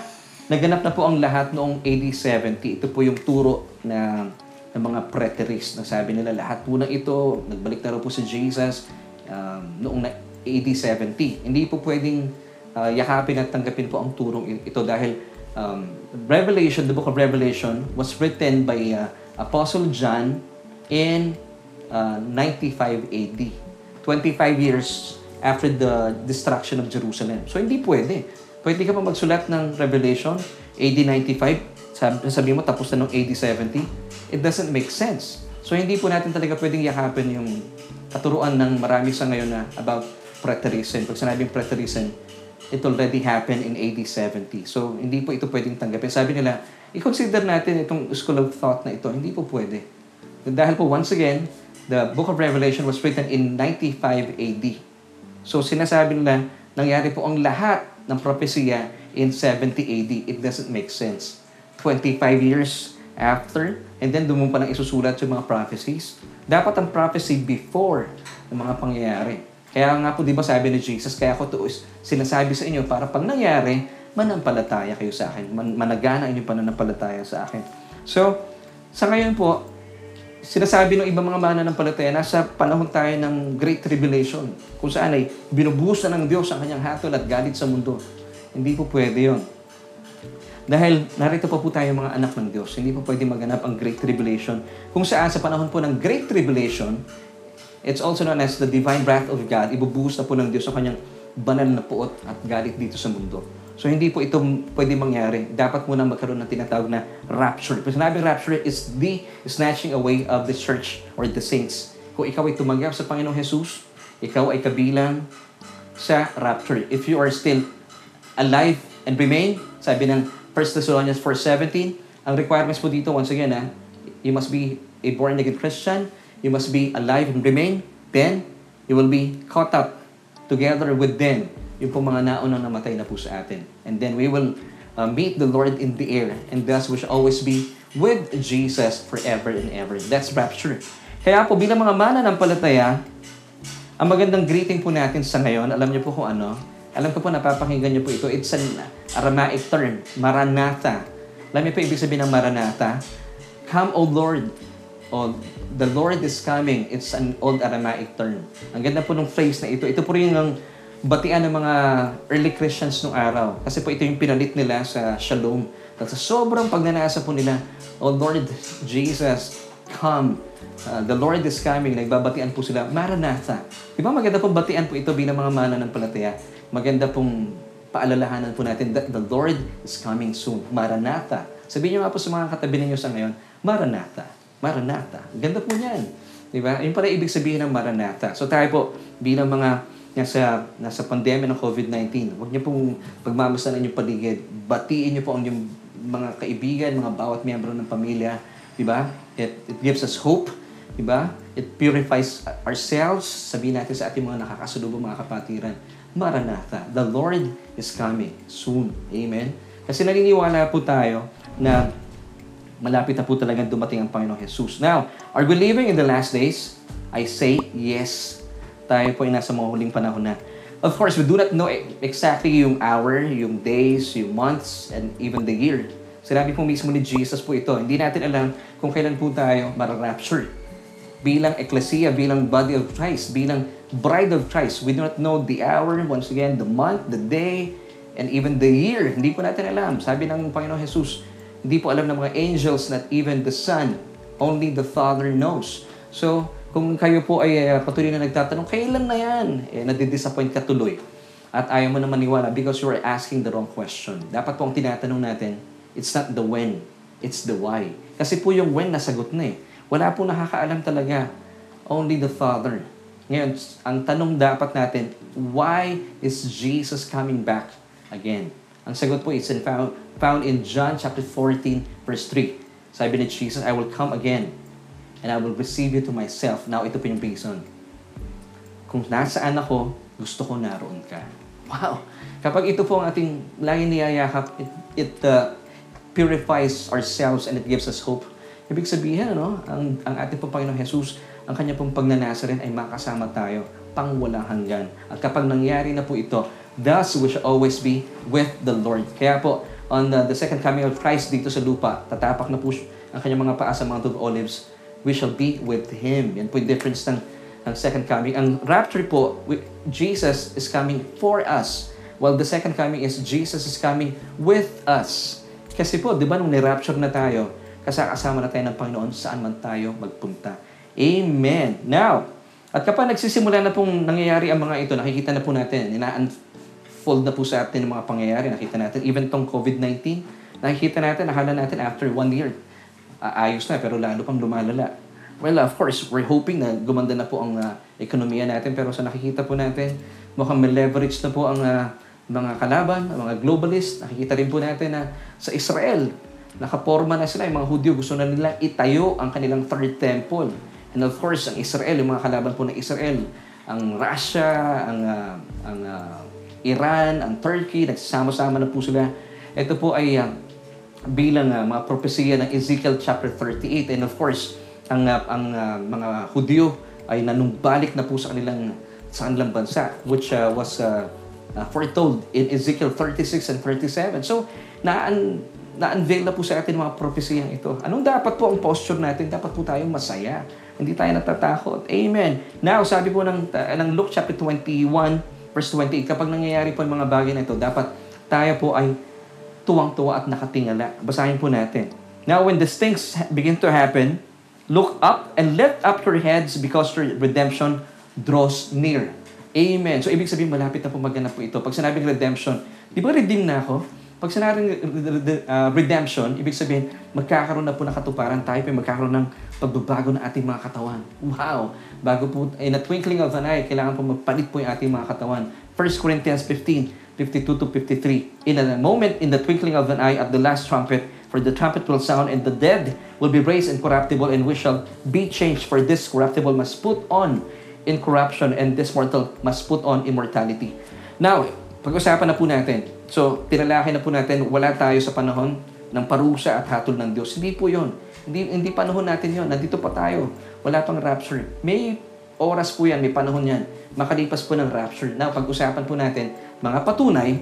naganap na po ang lahat noong AD 70. Ito po yung turo na ng mga preterists na sabi nila lahat po ng ito, nagbalik na po si Jesus um, noong na- AD 70. Hindi po pwedeng uh, yakapin at tanggapin po ang turong ito dahil um, Revelation, the book of Revelation was written by uh, Apostle John in uh, 95 AD. 25 years after the destruction of Jerusalem. So hindi pwede. Pwede ka pa magsulat ng Revelation AD 95, sabi, sabi mo tapos na ng AD 70. It doesn't make sense. So hindi po natin talaga pwedeng yakapin yung katuruan ng marami sa ngayon na about preterism. Pag sinabing preterism, it already happened in AD 70. So, hindi po ito pwedeng tanggapin. Sabi nila, i-consider natin itong school of thought na ito. Hindi po pwede. Dahil po, once again, the book of Revelation was written in 95 AD. So, sinasabi nila, nangyari po ang lahat ng propesya in 70 AD. It doesn't make sense. 25 years after, and then doon mo pa nang isusulat yung mga prophecies. Dapat ang prophecy before ng mga pangyayari. Kaya nga po, di ba sabi ni Jesus, kaya ko to sinasabi sa inyo para pag nangyari, manampalataya kayo sa akin. Man- managana inyong pananampalataya sa akin. So, sa ngayon po, sinasabi ng ibang mga mananampalataya, nasa panahon tayo ng Great Tribulation, kung saan ay binubuhos ng Diyos ang kanyang hatol at galit sa mundo. Hindi po pwede yon. Dahil narito pa po tayo mga anak ng Diyos, hindi po pwede maganap ang Great Tribulation. Kung saan sa panahon po ng Great Tribulation, it's also known as the divine wrath of God. Ibubuhos na po ng Diyos ang kanyang banal na puot at galit dito sa mundo. So hindi po ito pwede mangyari. Dapat muna magkaroon ng tinatawag na rapture. Pag sinabing rapture is the snatching away of the church or the saints. Kung ikaw ay tumanggap sa Panginoong Jesus, ikaw ay kabilang sa rapture. If you are still alive and remain, sabi ng 1 Thessalonians 4.17, ang requirements po dito, once again, ha, you must be a born-again Christian, you must be alive and remain, then you will be caught up together with them, yung po mga naunang namatay na po sa atin. And then we will uh, meet the Lord in the air, and thus we shall always be with Jesus forever and ever. That's rapture. Kaya po, bilang mga mananampalataya, ang magandang greeting po natin sa ngayon, alam niyo po kung ano, alam ko po napapakinggan niyo po ito, it's an Aramaic term, Maranatha. Alam niyo po ibig sabihin ng Maranatha? Come, O Lord. O, the Lord is coming. It's an old Aramaic term. Ang ganda po ng phrase na ito. Ito po rin ang batian ng mga early Christians nung araw. Kasi po ito yung pinalit nila sa Shalom. At sa sobrang pagnanasa po nila, O Lord Jesus, come. Uh, the Lord is coming. Nagbabatian po sila, Maranatha. Di ba maganda pong batian po ito bilang mga mananampalataya? Maganda pong paalalahanan po natin that the Lord is coming soon. Maranatha. Sabihin niyo nga po sa mga katabi ninyo sa ngayon, Maranatha. Maranatha. Ganda po niyan. Di ba? Yun pala ibig sabihin ng Maranatha. So tayo po, bilang mga nasa, nasa pandemya ng COVID-19, huwag niyo pong pagmamasdan ang inyong paligid. Batiin niyo po ang inyong mga kaibigan, mga bawat miyembro ng pamilya. Di ba? It, it gives us hope. Di ba? It purifies ourselves. Sabihin natin sa ating mga nakakasulubong mga kapatiran, Maranatha. The Lord is coming soon. Amen? Kasi naniniwala po tayo na malapit na po talagang dumating ang Panginoong Jesus. Now, are we living in the last days? I say yes. Tayo po ay nasa mga huling panahon na. Of course, we do not know exactly yung hour, yung days, yung months, and even the year. Sinabi po mismo ni Jesus po ito. Hindi natin alam kung kailan po tayo mararapture. Bilang ecclesia, bilang body of Christ, bilang bride of Christ. We do not know the hour, once again, the month, the day, and even the year. Hindi po natin alam. Sabi ng Panginoon Jesus, hindi po alam ng mga angels, not even the Son. Only the Father knows. So, kung kayo po ay uh, patuloy na nagtatanong, kailan na yan? Eh, nadidisappoint ka tuloy. at ayaw mo na maniwala because you are asking the wrong question. Dapat po ang tinatanong natin, it's not the when, it's the why. Kasi po yung when nasagot na eh. Wala po nakakaalam talaga. Only the Father. Ngayon, ang tanong dapat natin, why is Jesus coming back again? Ang sagot po is found, found in John chapter 14 verse 3. Sabi ni Jesus, I will come again and I will receive you to myself. Now, ito po yung reason. Kung nasaan ako, gusto ko naroon ka. Wow! Kapag ito po ang ating lagi niyayakap, it, it uh, purifies ourselves and it gives us hope. Ibig sabihin, ano, ang, ang ating po Panginoong Jesus, ang kanya pong pagnanasa rin ay makasama tayo pang walang hanggan. At kapag nangyari na po ito, thus we shall always be with the Lord. Kaya po, on the, the second coming of Christ dito sa lupa, tatapak na po ang kanyang mga paa sa Mount of Olives, we shall be with Him. Yan po yung difference ng ang second coming. Ang rapture po, Jesus is coming for us. While the second coming is Jesus is coming with us. Kasi po, di ba nung ni-rapture na tayo, kasama na tayo ng Panginoon saan man tayo magpunta. Amen. Now, at kapag nagsisimula na pong nangyayari ang mga ito, nakikita na po natin, ina-unfold na po sa atin ang mga pangyayari. Nakita natin, even tong COVID-19, nakikita natin, nakala natin after one year, ayos na, pero lalo pang lumalala. Well, of course, we're hoping na gumanda na po ang uh, ekonomiya natin pero sa nakikita po natin, mukhang may leverage na po ang uh, mga kalaban, ang mga globalist. Nakikita rin po natin na sa Israel, nakaporma na sila, yung mga Hudyo, gusto na nila itayo ang kanilang third temple. And of course, ang Israel, yung mga kalaban po ng Israel, ang Russia, ang, uh, ang uh, Iran, ang Turkey, nagsasama-sama na po sila. Ito po ay uh, bilang uh, mga propesya ng Ezekiel chapter 38. And of course, ang uh, ang uh, mga Hudyo ay nanumbalik na po sa kanilang sa kanilang bansa which uh, was uh, uh, foretold in Ezekiel 36 and 37. So, naan na-unveil na po sa atin mga propesiyang ito. Anong dapat po ang posture natin? Dapat po tayong masaya. Hindi tayo natatakot. Amen. Now, sabi po ng, uh, ng Luke chapter 21, verse 28, kapag nangyayari po ang mga bagay na ito, dapat tayo po ay tuwang-tuwa at nakatingala. Basahin po natin. Now, when these things begin to happen, Look up and lift up your heads because your redemption draws near. Amen. So, ibig sabihin, malapit na po maganap po ito. Pag sinabing redemption, di ba redeem na ako? Pag sinabing uh, redemption, ibig sabihin, magkakaroon na po ng katuparan tayo, magkakaroon ng pagbabago ng ating mga katawan. Wow! Bago po, in a twinkling of an eye, kailangan po magpalit po yung ating mga katawan. 1 Corinthians 15, 52 to 53. In a moment, in the twinkling of an eye, at the last trumpet, For the trumpet will sound, and the dead will be raised incorruptible, and we shall be changed. For this corruptible must put on incorruption, and this mortal must put on immortality. Now, pag-usapan na po natin. So, tinalaki na po natin, wala tayo sa panahon ng parusa at hatol ng Diyos. Hindi po yon. Hindi, hindi panahon natin yon. Nandito pa tayo. Wala pang rapture. May oras po yan, may panahon yan. Makalipas po ng rapture. Now, pag-usapan po natin, mga patunay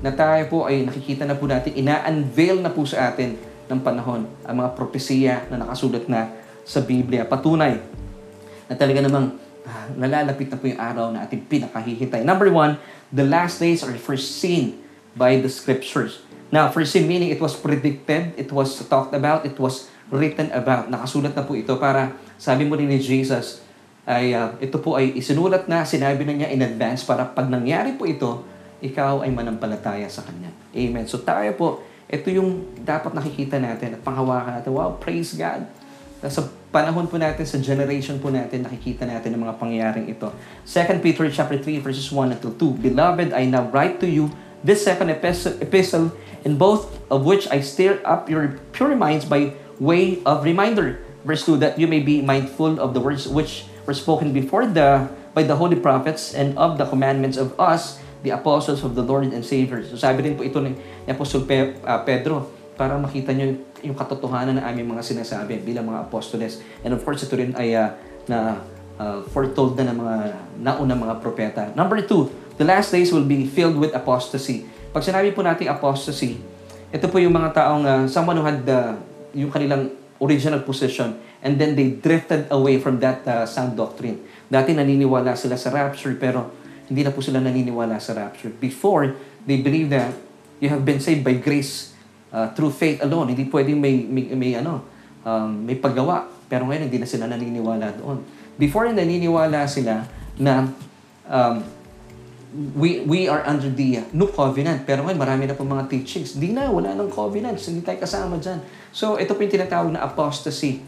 na tayo po ay nakikita na po natin, ina-unveil na po sa atin ng panahon ang mga propesiya na nakasulat na sa Biblia. Patunay na talaga namang ah, nalalapit na po yung araw na ating pinakahihintay. Number one, the last days are first seen by the scriptures. Now, first seen meaning it was predicted, it was talked about, it was written about. Nakasulat na po ito para sabi mo rin ni Jesus, ay uh, ito po ay isinulat na, sinabi na niya in advance para pag nangyari po ito, ikaw ay manampalataya sa Kanya. Amen. So tayo po, ito yung dapat nakikita natin at panghawakan natin. Wow, praise God. Sa panahon po natin, sa generation po natin, nakikita natin ang mga pangyayaring ito. 2 Peter chapter 3 verses 1 until 2. Beloved, I now write to you this second epistle, in both of which I stir up your pure minds by way of reminder. Verse 2, that you may be mindful of the words which were spoken before the by the holy prophets and of the commandments of us the apostles of the Lord and Savior. So sabi rin po ito ni Apostol Pe, uh, Pedro para makita nyo yung katotohanan ng aming mga sinasabi bilang mga apostoles. And of course, ito rin ay uh, na uh, foretold na ng mga nauna mga propeta. Number two, the last days will be filled with apostasy. Pag sinabi po natin apostasy, ito po yung mga taong uh, someone who had the, yung kanilang original position and then they drifted away from that uh, sound doctrine. Dati naniniwala sila sa rapture pero hindi na po sila naniniwala sa rapture. Before, they believe that you have been saved by grace uh, through faith alone. Hindi pwedeng may, may, may, ano, um, may paggawa. Pero ngayon, hindi na sila naniniwala doon. Before, naniniwala sila na um, we we are under the new covenant. Pero ngayon, marami na po mga teachings. Di na, wala nang covenant. Hindi tayo kasama dyan. So, ito po yung tinatawag na apostasy.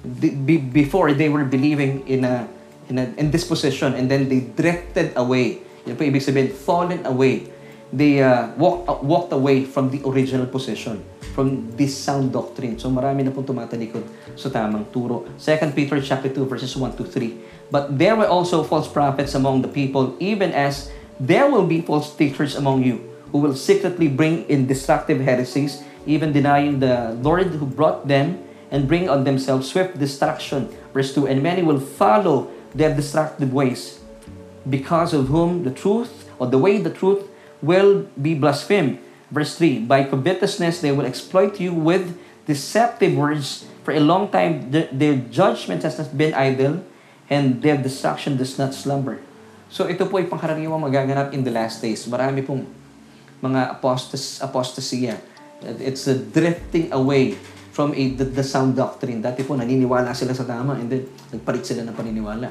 Be- be- before they were believing in a, in a in this position and then they drifted away. Yan po ibig sabihin, fallen away. They uh, walk, uh, walked away from the original position, from this sound doctrine. So marami na pong tumatalikod sa tamang turo. 2 Peter chapter 2 verses 1 to 3. But there were also false prophets among the people, even as there will be false teachers among you, who will secretly bring in destructive heresies, even denying the Lord who brought them, and bring on themselves swift destruction. Verse 2, And many will follow their destructive ways, because of whom the truth, or the way the truth, will be blasphemed. Verse 3, By covetousness they will exploit you with deceptive words. For a long time th- their judgment has not been idle, and their destruction does not slumber. So ito po ay pangkaraniwang magaganap in the last days. Marami pong mga apostas, apostasya. It's a drifting away from a, the, the sound doctrine. Dati po naniniwala sila sa tama and then nagpalit sila ng paniniwala.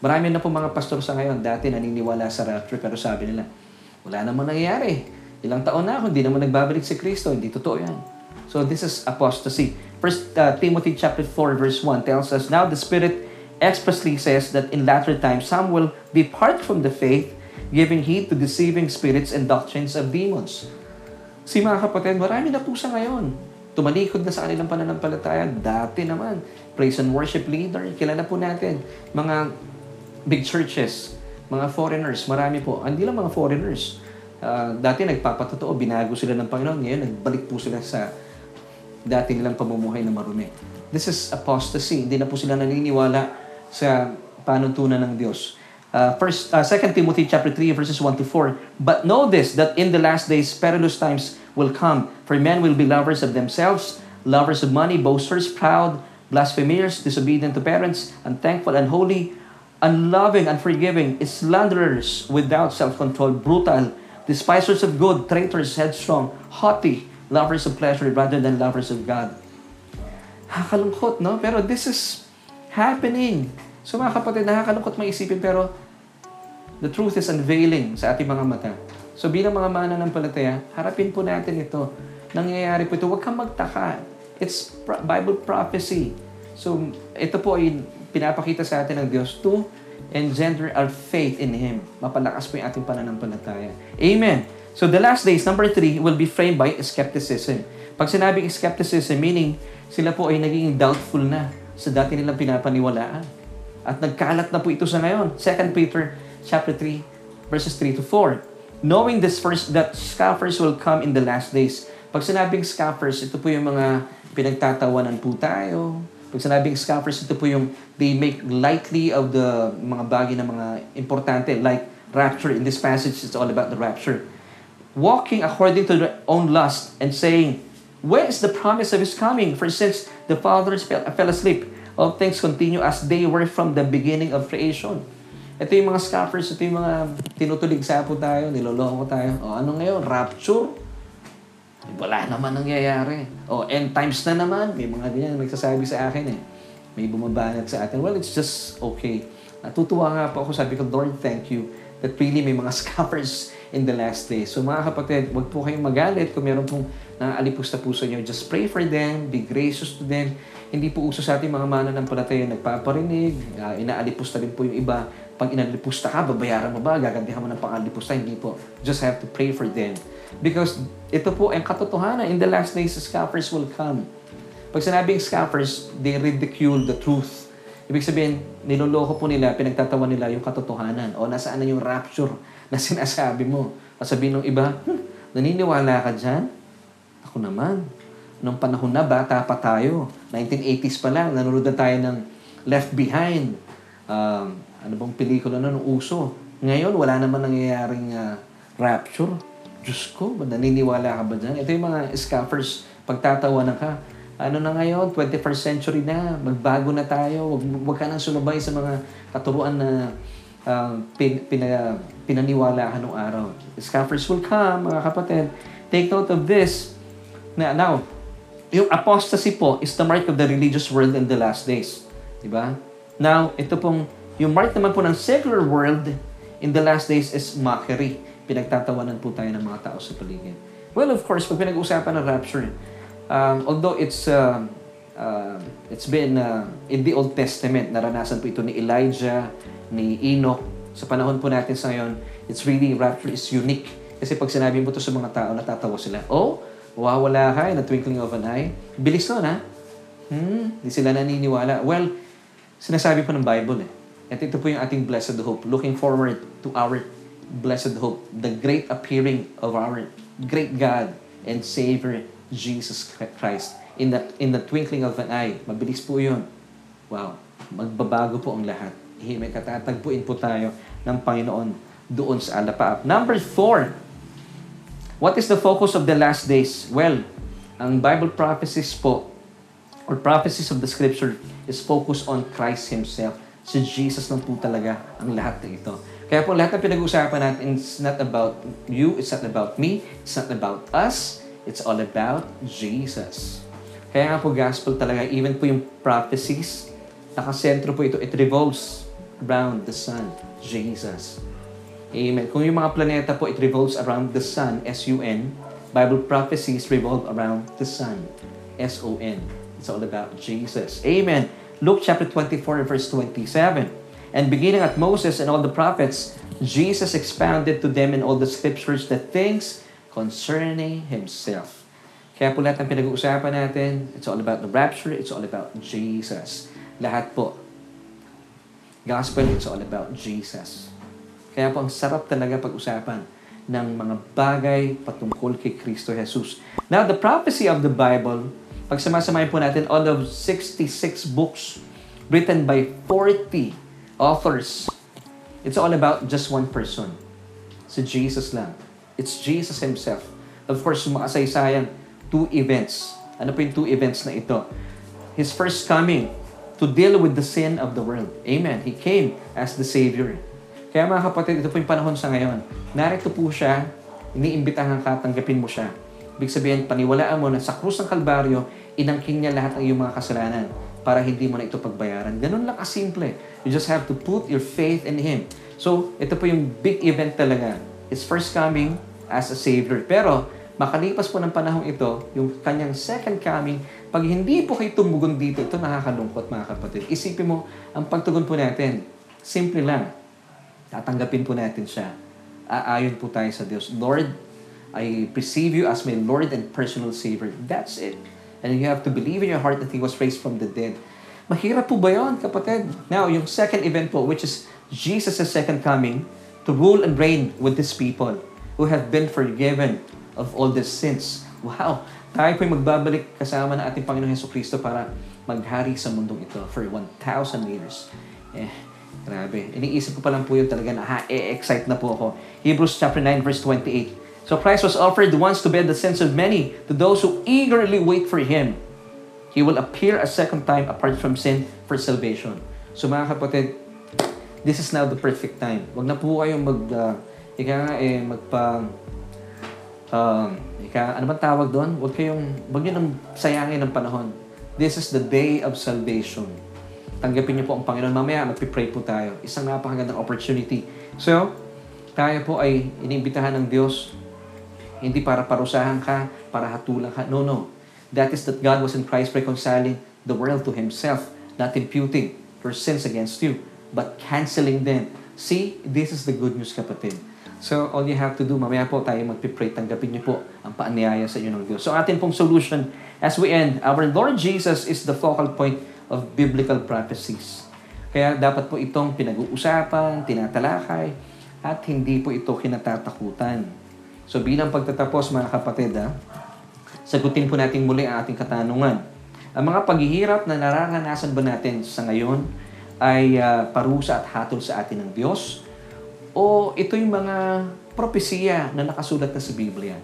Marami na po mga pastor sa ngayon, dati naniniwala sa rapture pero sabi nila, wala namang nangyayari. Ilang taon na ako, hindi naman nagbabalik si Kristo. Hindi totoo yan. So this is apostasy. First uh, Timothy chapter 4 verse 1 tells us, Now the Spirit expressly says that in latter times some will depart from the faith, giving heed to deceiving spirits and doctrines of demons. Si mga kapatid, marami na po sa ngayon. Tumalikod na sa kanilang pananampalataya. Dati naman, praise and worship leader, kilala po natin. Mga big churches, mga foreigners, marami po. Hindi lang mga foreigners. Uh, dati nagpapatotoo, binago sila ng Panginoon. Ngayon, nagbalik po sila sa dati nilang pamumuhay na marumi. This is apostasy. Hindi na po sila naniniwala sa panuntunan ng Diyos. Uh, first, uh, 2 Timothy chapter 3 verses 1 to 4. But know this, that in the last days perilous times will come. For men will be lovers of themselves, lovers of money, boasters, proud, blasphemers, disobedient to parents, unthankful, unholy, unloving, unforgiving, slanderers, without self-control, brutal, despisers of good, traitors, headstrong, haughty, lovers of pleasure rather than lovers of God. Hakalungkot, no? Pero this is happening. So mga kapatid, nakakalungkot maisipin pero the truth is unveiling sa ating mga mata. So bilang mga mananampalataya, harapin po natin ito. Nangyayari po ito. Huwag kang magtaka. It's Bible prophecy. So ito po ay pinapakita sa atin ng Diyos to engender our faith in Him. Mapalakas po yung ating pananampalataya. Amen. So the last days, number three, will be framed by skepticism. Pag sinabing skepticism, meaning sila po ay naging doubtful na sa dati nilang pinapaniwalaan. At nagkalat na po ito sa ngayon. 2 Peter chapter 3 verses 3 to 4. Knowing this first that scoffers will come in the last days. Pag sinabing scoffers, ito po yung mga pinagtatawanan po tayo. Pag sinabing scoffers, ito po yung they make lightly of the mga bagay na mga importante like rapture. In this passage, it's all about the rapture. Walking according to their own lust and saying, Where is the promise of His coming? For since the fathers fell, fell asleep, all things continue as they were from the beginning of creation. Ito yung mga scoffers, ito yung mga tinutulig sa po tayo, niloloko tayo. O ano ngayon? Rapture? Wala naman nangyayari. O end times na naman. May mga ganyan nagsasabi sa akin eh. May bumabanat sa atin. Well, it's just okay. Natutuwa nga po ako. Sabi ko, Lord, thank you that really may mga scoffers in the last days. So mga kapatid, wag po kayong magalit kung meron pong na puso nyo. Just pray for them, be gracious to them. Hindi po uso sa ating mga mananampalataya nagpaparinig, uh, inaalipusta rin po yung iba. Pag inalipusta ka, babayaran mo ba? Gagantihan mo ng pangalipusta? Hindi po. Just have to pray for them. Because ito po ang katotohanan. In the last days, scoffers will come. Pag sinabing scoffers, they ridicule the truth. Ibig sabihin, niloloko po nila, pinagtatawa nila yung katotohanan. O nasaan na yung rapture na sinasabi mo. Sabihin ng iba, hmm, naniniwala ka dyan? Ako naman. Nung panahon na, bata pa tayo. 1980s pa lang, nanonood na tayo ng Left Behind. Um, ano bang pelikula na nung uso? Ngayon, wala naman nangyayaring uh, rapture. Diyos ko, naniniwala ka ba dyan? Ito yung mga scoffers, pagtatawa na ka. Ano na ngayon, 21st century na, magbago na tayo, wag, wag ka nang sumabay sa mga katuruan na uh, pin, pin, uh, pinaniwala ka nung araw. Scoffers will come, mga kapatid. Take note of this. Na, now, yung apostasy po is the mark of the religious world in the last days. Di ba? Now, ito pong, yung mark naman po ng secular world in the last days is mockery. Pinagtatawanan po tayo ng mga tao sa paligid. Well, of course, pag pinag-uusapan ng rapture, um, although it's uh, uh, it's been uh, in the Old Testament, naranasan po ito ni Elijah, ni Enoch. Sa panahon po natin sa ngayon, it's really, rapture is unique. Kasi pag sinabi mo to sa mga tao, natatawa sila. Oh, wawala ka in the twinkling of an eye. Bilis nun, ha? Hmm, di sila naniniwala. Well, sinasabi po ng Bible eh. At ito po yung ating blessed hope. Looking forward to our blessed hope. The great appearing of our great God and Savior, Jesus Christ. In the, in the twinkling of an eye. Mabilis po yun. Wow. Magbabago po ang lahat. May katatagpuin po tayo ng Panginoon doon sa alapaap. Number four, what is the focus of the last days? Well, ang Bible prophecies po, or prophecies of the Scripture, is focused on Christ Himself. Si Jesus lang po talaga ang lahat ng ito. Kaya po lahat ng pinag-uusapan natin, it's not about you, it's not about me, it's not about us, it's all about Jesus. Kaya nga po gospel talaga, even po yung prophecies, nakasentro po ito, it revolves around the Son, Jesus. Amen. Kung yung mga planeta po, it revolves around the Sun, S-U-N. Bible prophecies revolve around the Son, S-O-N. It's all about Jesus. Amen. Luke chapter 24 verse 27. And beginning at Moses and all the prophets, Jesus expounded to them in all the scriptures the things concerning Himself. Kaya po lahat ng pinag-uusapan natin, it's all about the rapture, it's all about Jesus. Lahat po. Gospel, it's all about Jesus. Kaya po ang sarap talaga pag-usapan ng mga bagay patungkol kay Kristo Jesus. Now, the prophecy of the Bible, pag samasamayin po natin, all of 66 books written by 40 authors, it's all about just one person. Si Jesus lang. It's Jesus Himself. Of course, makasaysayan, two events. Ano po yung two events na ito? His first coming to deal with the sin of the world. Amen. He came as the Savior. Kaya mga kapatid, ito po yung panahon sa ngayon. Narito po siya, iniimbitahan ka, tanggapin mo siya. Ibig sabihin, paniwalaan mo na sa krus ng Kalbaryo, inangkin niya lahat ng iyong mga kasalanan para hindi mo na ito pagbayaran. Ganun lang kasimple. You just have to put your faith in Him. So, ito po yung big event talaga. His first coming as a Savior. Pero, makalipas po ng panahong ito, yung kanyang second coming, pag hindi po kayo tumugon dito, ito nakakalungkot mga kapatid. Isipin mo, ang pagtugon po natin, simple lang. Tatanggapin po natin siya. Aayon po tayo sa Diyos. Lord, I perceive you as my Lord and personal Savior. That's it. And you have to believe in your heart that He was raised from the dead. Mahirap po ba yun, kapatid? Now, yung second event po, which is Jesus' second coming, to rule and reign with His people who have been forgiven of all their sins. Wow! Tayo po'y magbabalik kasama ng ating Panginoon Heso Kristo para maghari sa mundong ito for 1,000 years. Eh, grabe. Iniisip ko pa lang po yun talaga na ha-excite na po ako. Hebrews chapter 9 verse 28. So Christ was offered once to bear the sins of many to those who eagerly wait for Him. He will appear a second time apart from sin for salvation. So mga kapatid, this is now the perfect time. Wag na po kayong mag, uh, ika nga eh, magpa, um, ika, ano bang tawag doon? Huwag kayong, wag nyo nang sayangin ng panahon. This is the day of salvation. Tanggapin niyo po ang Panginoon. Mamaya, magpipray po tayo. Isang napakagandang opportunity. So, tayo po ay iniimbitahan ng Diyos hindi para parusahan ka, para hatulan ka. No, no. That is that God was in Christ reconciling the world to Himself, not imputing your sins against you, but canceling them. See, this is the good news, kapatid. So, all you have to do, mamaya po tayo magpipray, tanggapin niyo po ang paanyaya sa inyo ng Diyos. So, atin pong solution as we end, our Lord Jesus is the focal point of biblical prophecies. Kaya dapat po itong pinag-uusapan, tinatalakay, at hindi po ito kinatatakutan. So bilang pagtatapos mga kapatid, ha, sagutin po natin muli ang ating katanungan. Ang mga paghihirap na nararanasan ba natin sa ngayon ay uh, parusa at hatol sa atin ng Diyos? O ito yung mga propesiya na nakasulat na sa Biblia?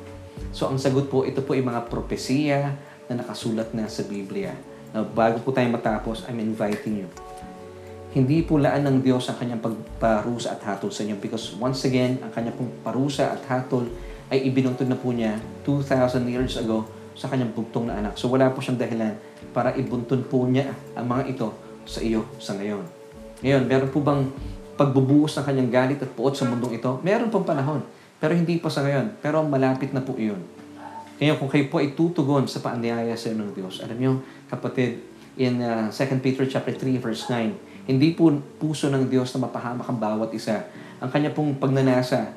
So ang sagot po, ito po yung mga propesiya na nakasulat na sa Biblia. Now, bago po tayo matapos, I'm inviting you. Hindi po laan ng Diyos ang kanyang pagparusa at hatol sa inyo because once again, ang kanyang pong parusa at hatol ay ibinuntun na po niya 2,000 years ago sa kanyang bugtong na anak. So wala po siyang dahilan para ibuntun po niya ang mga ito sa iyo sa ngayon. Ngayon, meron po bang pagbubuhos ng kanyang galit at puot sa mundong ito, meron pang panahon. Pero hindi pa sa ngayon. Pero malapit na po iyon. Kaya kung kayo po ay tutugon sa paanyaya sa ng Diyos, alam niyo, kapatid, in uh, 2 Peter chapter 3 verse 9, hindi po puso ng Diyos na mapahamak ang bawat isa. Ang kanya pong pagnanasa,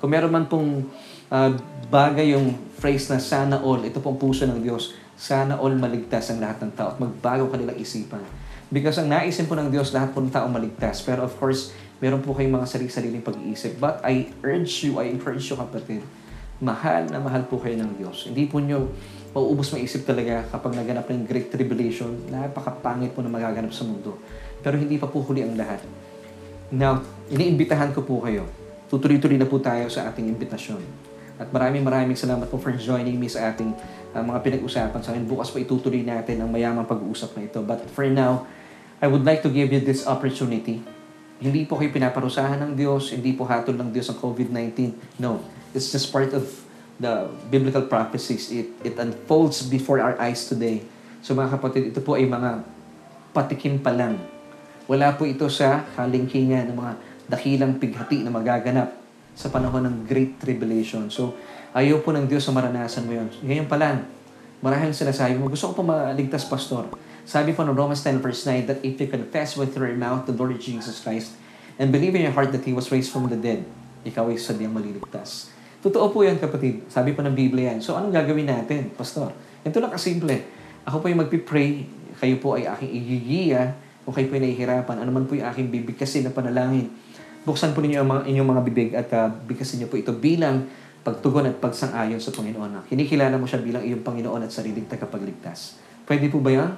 kung meron man pong uh, bagay yung phrase na sana all, ito pong puso ng Diyos, sana all maligtas ang lahat ng tao at magbago kanilang isipan. Because ang naisin po ng Diyos, lahat po ng tao maligtas. Pero of course, meron po kayong mga sarili-sariling pag-iisip. But I urge you, I encourage you kapatid, mahal na mahal po kayo ng Diyos. Hindi po nyo mauubos maisip talaga kapag naganap ng Great Tribulation, napakapangit po na magaganap sa mundo. Pero hindi pa po huli ang lahat. Now, iniimbitahan ko po kayo. Tutuloy-tuloy na po tayo sa ating imbitasyon. At maraming maraming salamat po for joining me sa ating uh, mga pinag-usapan sa akin. Bukas pa itutuloy natin ang mayamang pag-uusap na ito. But for now, I would like to give you this opportunity. Hindi po kayo pinaparusahan ng Diyos, hindi po hatol ng Diyos ang COVID-19. No, it's just part of the biblical prophecies. It, it unfolds before our eyes today. So mga kapatid, ito po ay mga patikim pa lang. Wala po ito sa halingkingan ng mga dakilang pighati na magaganap sa panahon ng Great Tribulation. So, ayaw po ng Diyos na maranasan mo yun. Ngayon pa lang, marahil sinasabi mo, gusto ko po maligtas, Pastor. Sabi po ng Romans 10 verse 9 that if you confess with your mouth the Lord Jesus Christ and believe in your heart that He was raised from the dead, ikaw ay sadyang maliligtas. Totoo po yan, kapatid. Sabi po ng Biblia yan. So, anong gagawin natin, Pastor? Ito lang kasimple. Ako po yung magpipray. Kayo po ay aking igigiya. Kung kayo po ay nahihirapan, ano man po yung aking bibigkasin na panalangin. Buksan po ninyo ang mga, inyong mga bibig at uh, bigkasin niyo po ito bilang pagtugon at pagsang-ayon sa Panginoon. Na kinikilala mo siya bilang iyong Panginoon at sariling tagapagligtas. Pwede po ba yan?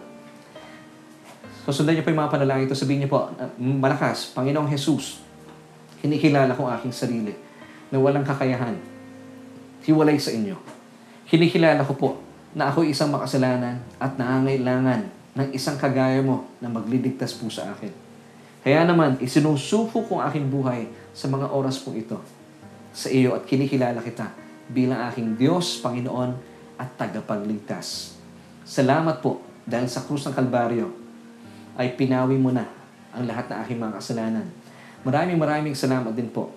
So, sundan niyo po yung mga panalangin ito. Sabihin niyo po, uh, malakas, Panginoong Jesus, kinikilala ko aking sarili na walang kakayahan. Hiwalay sa inyo. Kinikilala ko po na ako isang makasalanan at nangangailangan ng isang kagaya mo na magliligtas po sa akin. Kaya naman, isinusuko ko ang aking buhay sa mga oras po ito sa iyo at kinikilala kita bilang aking Diyos, Panginoon at tagapagligtas. Salamat po dahil sa krus ng Kalbaryo ay pinawi mo na ang lahat ng aking mga kasalanan. Maraming maraming salamat din po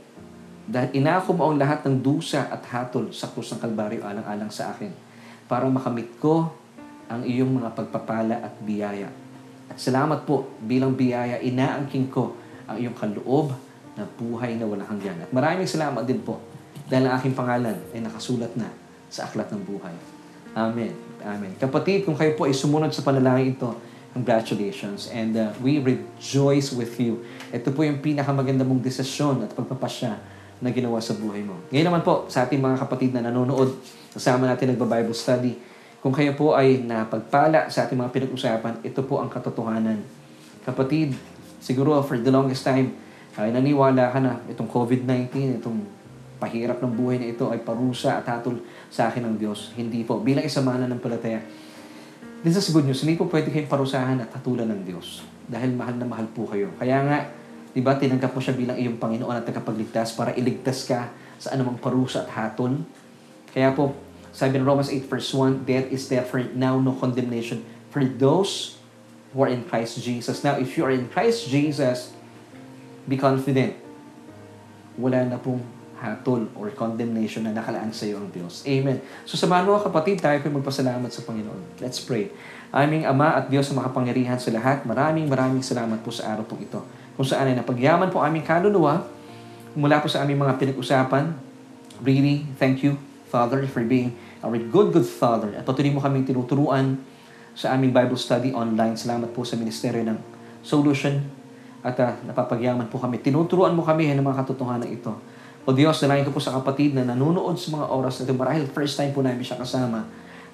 dahil inako mo ang lahat ng dusa at hatol sa krus ng Kalbaryo alang-alang sa akin para makamit ko ang iyong mga pagpapala at biyaya. At salamat po bilang biyaya, inaangking ko ang iyong kaloob na buhay na walang hanggan. At maraming salamat din po dahil ang aking pangalan ay nakasulat na sa aklat ng buhay. Amen. Amen. Kapatid, kung kayo po ay sumunod sa panalangin ito, congratulations. And uh, we rejoice with you. Ito po yung pinakamaganda mong desisyon at pagpapasya na ginawa sa buhay mo. Ngayon naman po, sa ating mga kapatid na nanonood, kasama natin nagba-Bible study, kung kayo po ay napagpala sa ating mga pinag-usapan, ito po ang katotohanan. Kapatid, siguro for the longest time, ay naniwala ka na itong COVID-19, itong pahirap ng buhay na ito ay parusa at hatol sa akin ng Diyos. Hindi po. Bilang isang mana ng palataya, this is good news. Hindi po pwede kayong parusahan at hatulan ng Diyos. Dahil mahal na mahal po kayo. Kaya nga, di ba, tinanggap mo siya bilang iyong Panginoon at tagapagligtas para iligtas ka sa anumang parusa at hatol. Kaya po, sabi ng Romans 8 verse 1, Death is therefore now no condemnation for those who are in Christ Jesus. Now, if you are in Christ Jesus, be confident. Wala na pong hatol or condemnation na nakalaan sa iyo ang Diyos. Amen. So sa mga kapatid, tayo po magpasalamat sa Panginoon. Let's pray. Aming Ama at Diyos sa makapangyarihan sa lahat, maraming maraming salamat po sa araw pong ito. Kung saan ay napagyaman po aming kaluluwa, mula po sa aming mga pinag-usapan, really, thank you, Father, for being our good, good Father. At patuloy mo kaming tinuturuan sa aming Bible study online. Salamat po sa Ministeryo ng Solution. At uh, napapagyaman po kami. Tinuturuan mo kami ng mga katotohanan ito. O Diyos, nalayan ko po sa kapatid na nanonood sa mga oras na ito. Marahil first time po namin siya kasama.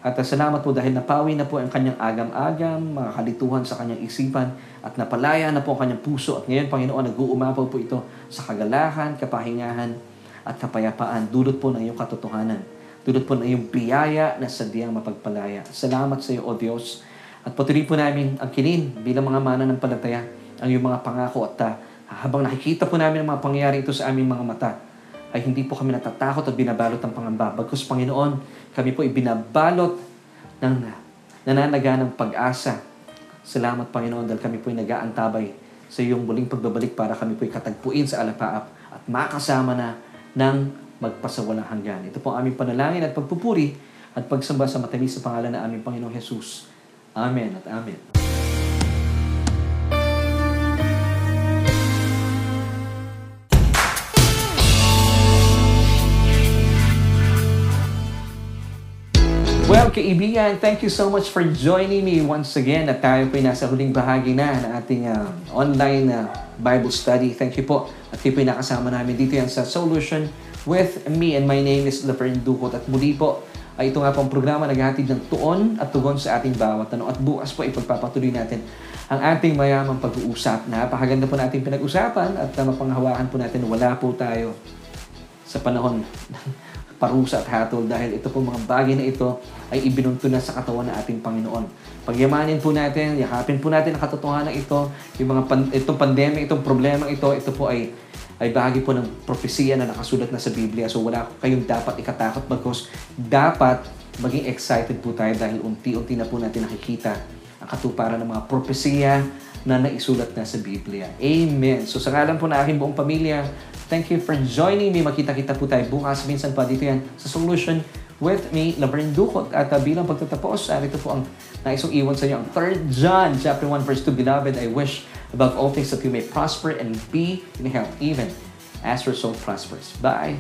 At uh, salamat po dahil napawi na po ang kanyang agam-agam, mga kalituhan sa kanyang isipan, at napalaya na po ang kanyang puso. At ngayon, Panginoon, nag-uumapaw po ito sa kagalahan, kapahingahan, at kapayapaan. Dulot po ng iyong katotohanan. Dulot po ng iyong biyaya na sadyang mapagpalaya. Salamat sa iyo, O Diyos. At patuloy po namin ang kinin bilang mga mana ng palataya, ang iyong mga pangako at uh, habang nakikita po namin ang mga pangyayari ito sa aming mga mata, ay hindi po kami natatakot at binabalot ng pangamba. Bagkus Panginoon, kami po ibinabalot ng nananaga ng pag-asa. Salamat Panginoon dahil kami po ay nag-aantabay sa iyong muling pagbabalik para kami po'y katagpuin sa alapaap at makasama na ng magpasawalang hanggan. Ito po ang aming panalangin at pagpupuri at pagsamba sa matamis sa pangalan ng aming Panginoong Jesus. Amen at Amen. Kaibigan, thank you so much for joining me once again at tayo po'y nasa huling bahagi na ng ating uh, online uh, Bible study. Thank you po. At kayo po'y nakasama namin dito yan sa Solution with me and my name is Laverne Ducot. At muli po, ay ito nga pong programa naghahatid ng tuon at tugon sa ating bawat tanong. At bukas po ipagpapatuloy natin ang ating mayamang pag-uusap. Napakaganda po natin pinag-usapan at uh, mapanghawakan po natin wala po tayo sa panahon parusa at hatol dahil ito po mga bagay na ito ay ibinunto na sa katawan ng ating Panginoon. Pagyamanin po natin, yakapin po natin ang katotohanan ito, yung mga pan, itong pandemic, itong problema ito, ito po ay ay bahagi po ng propesiya na nakasulat na sa Biblia. So wala kayong dapat ikatakot because dapat maging excited po tayo dahil unti-unti na po natin nakikita ang katuparan ng mga propesiya na naisulat na sa Biblia. Amen. So sa ngalan po na aking buong pamilya, thank you for joining me. Makita-kita po tayo bukas. Minsan pa dito yan sa Solution with me, Laverne Ducot. At uh, bilang pagtatapos, uh, ito po ang naisong iwan sa inyo. Ang 3 John chapter 1 verse 2, Beloved, I wish above all things that you may prosper and be in health, even as your soul prospers. Bye!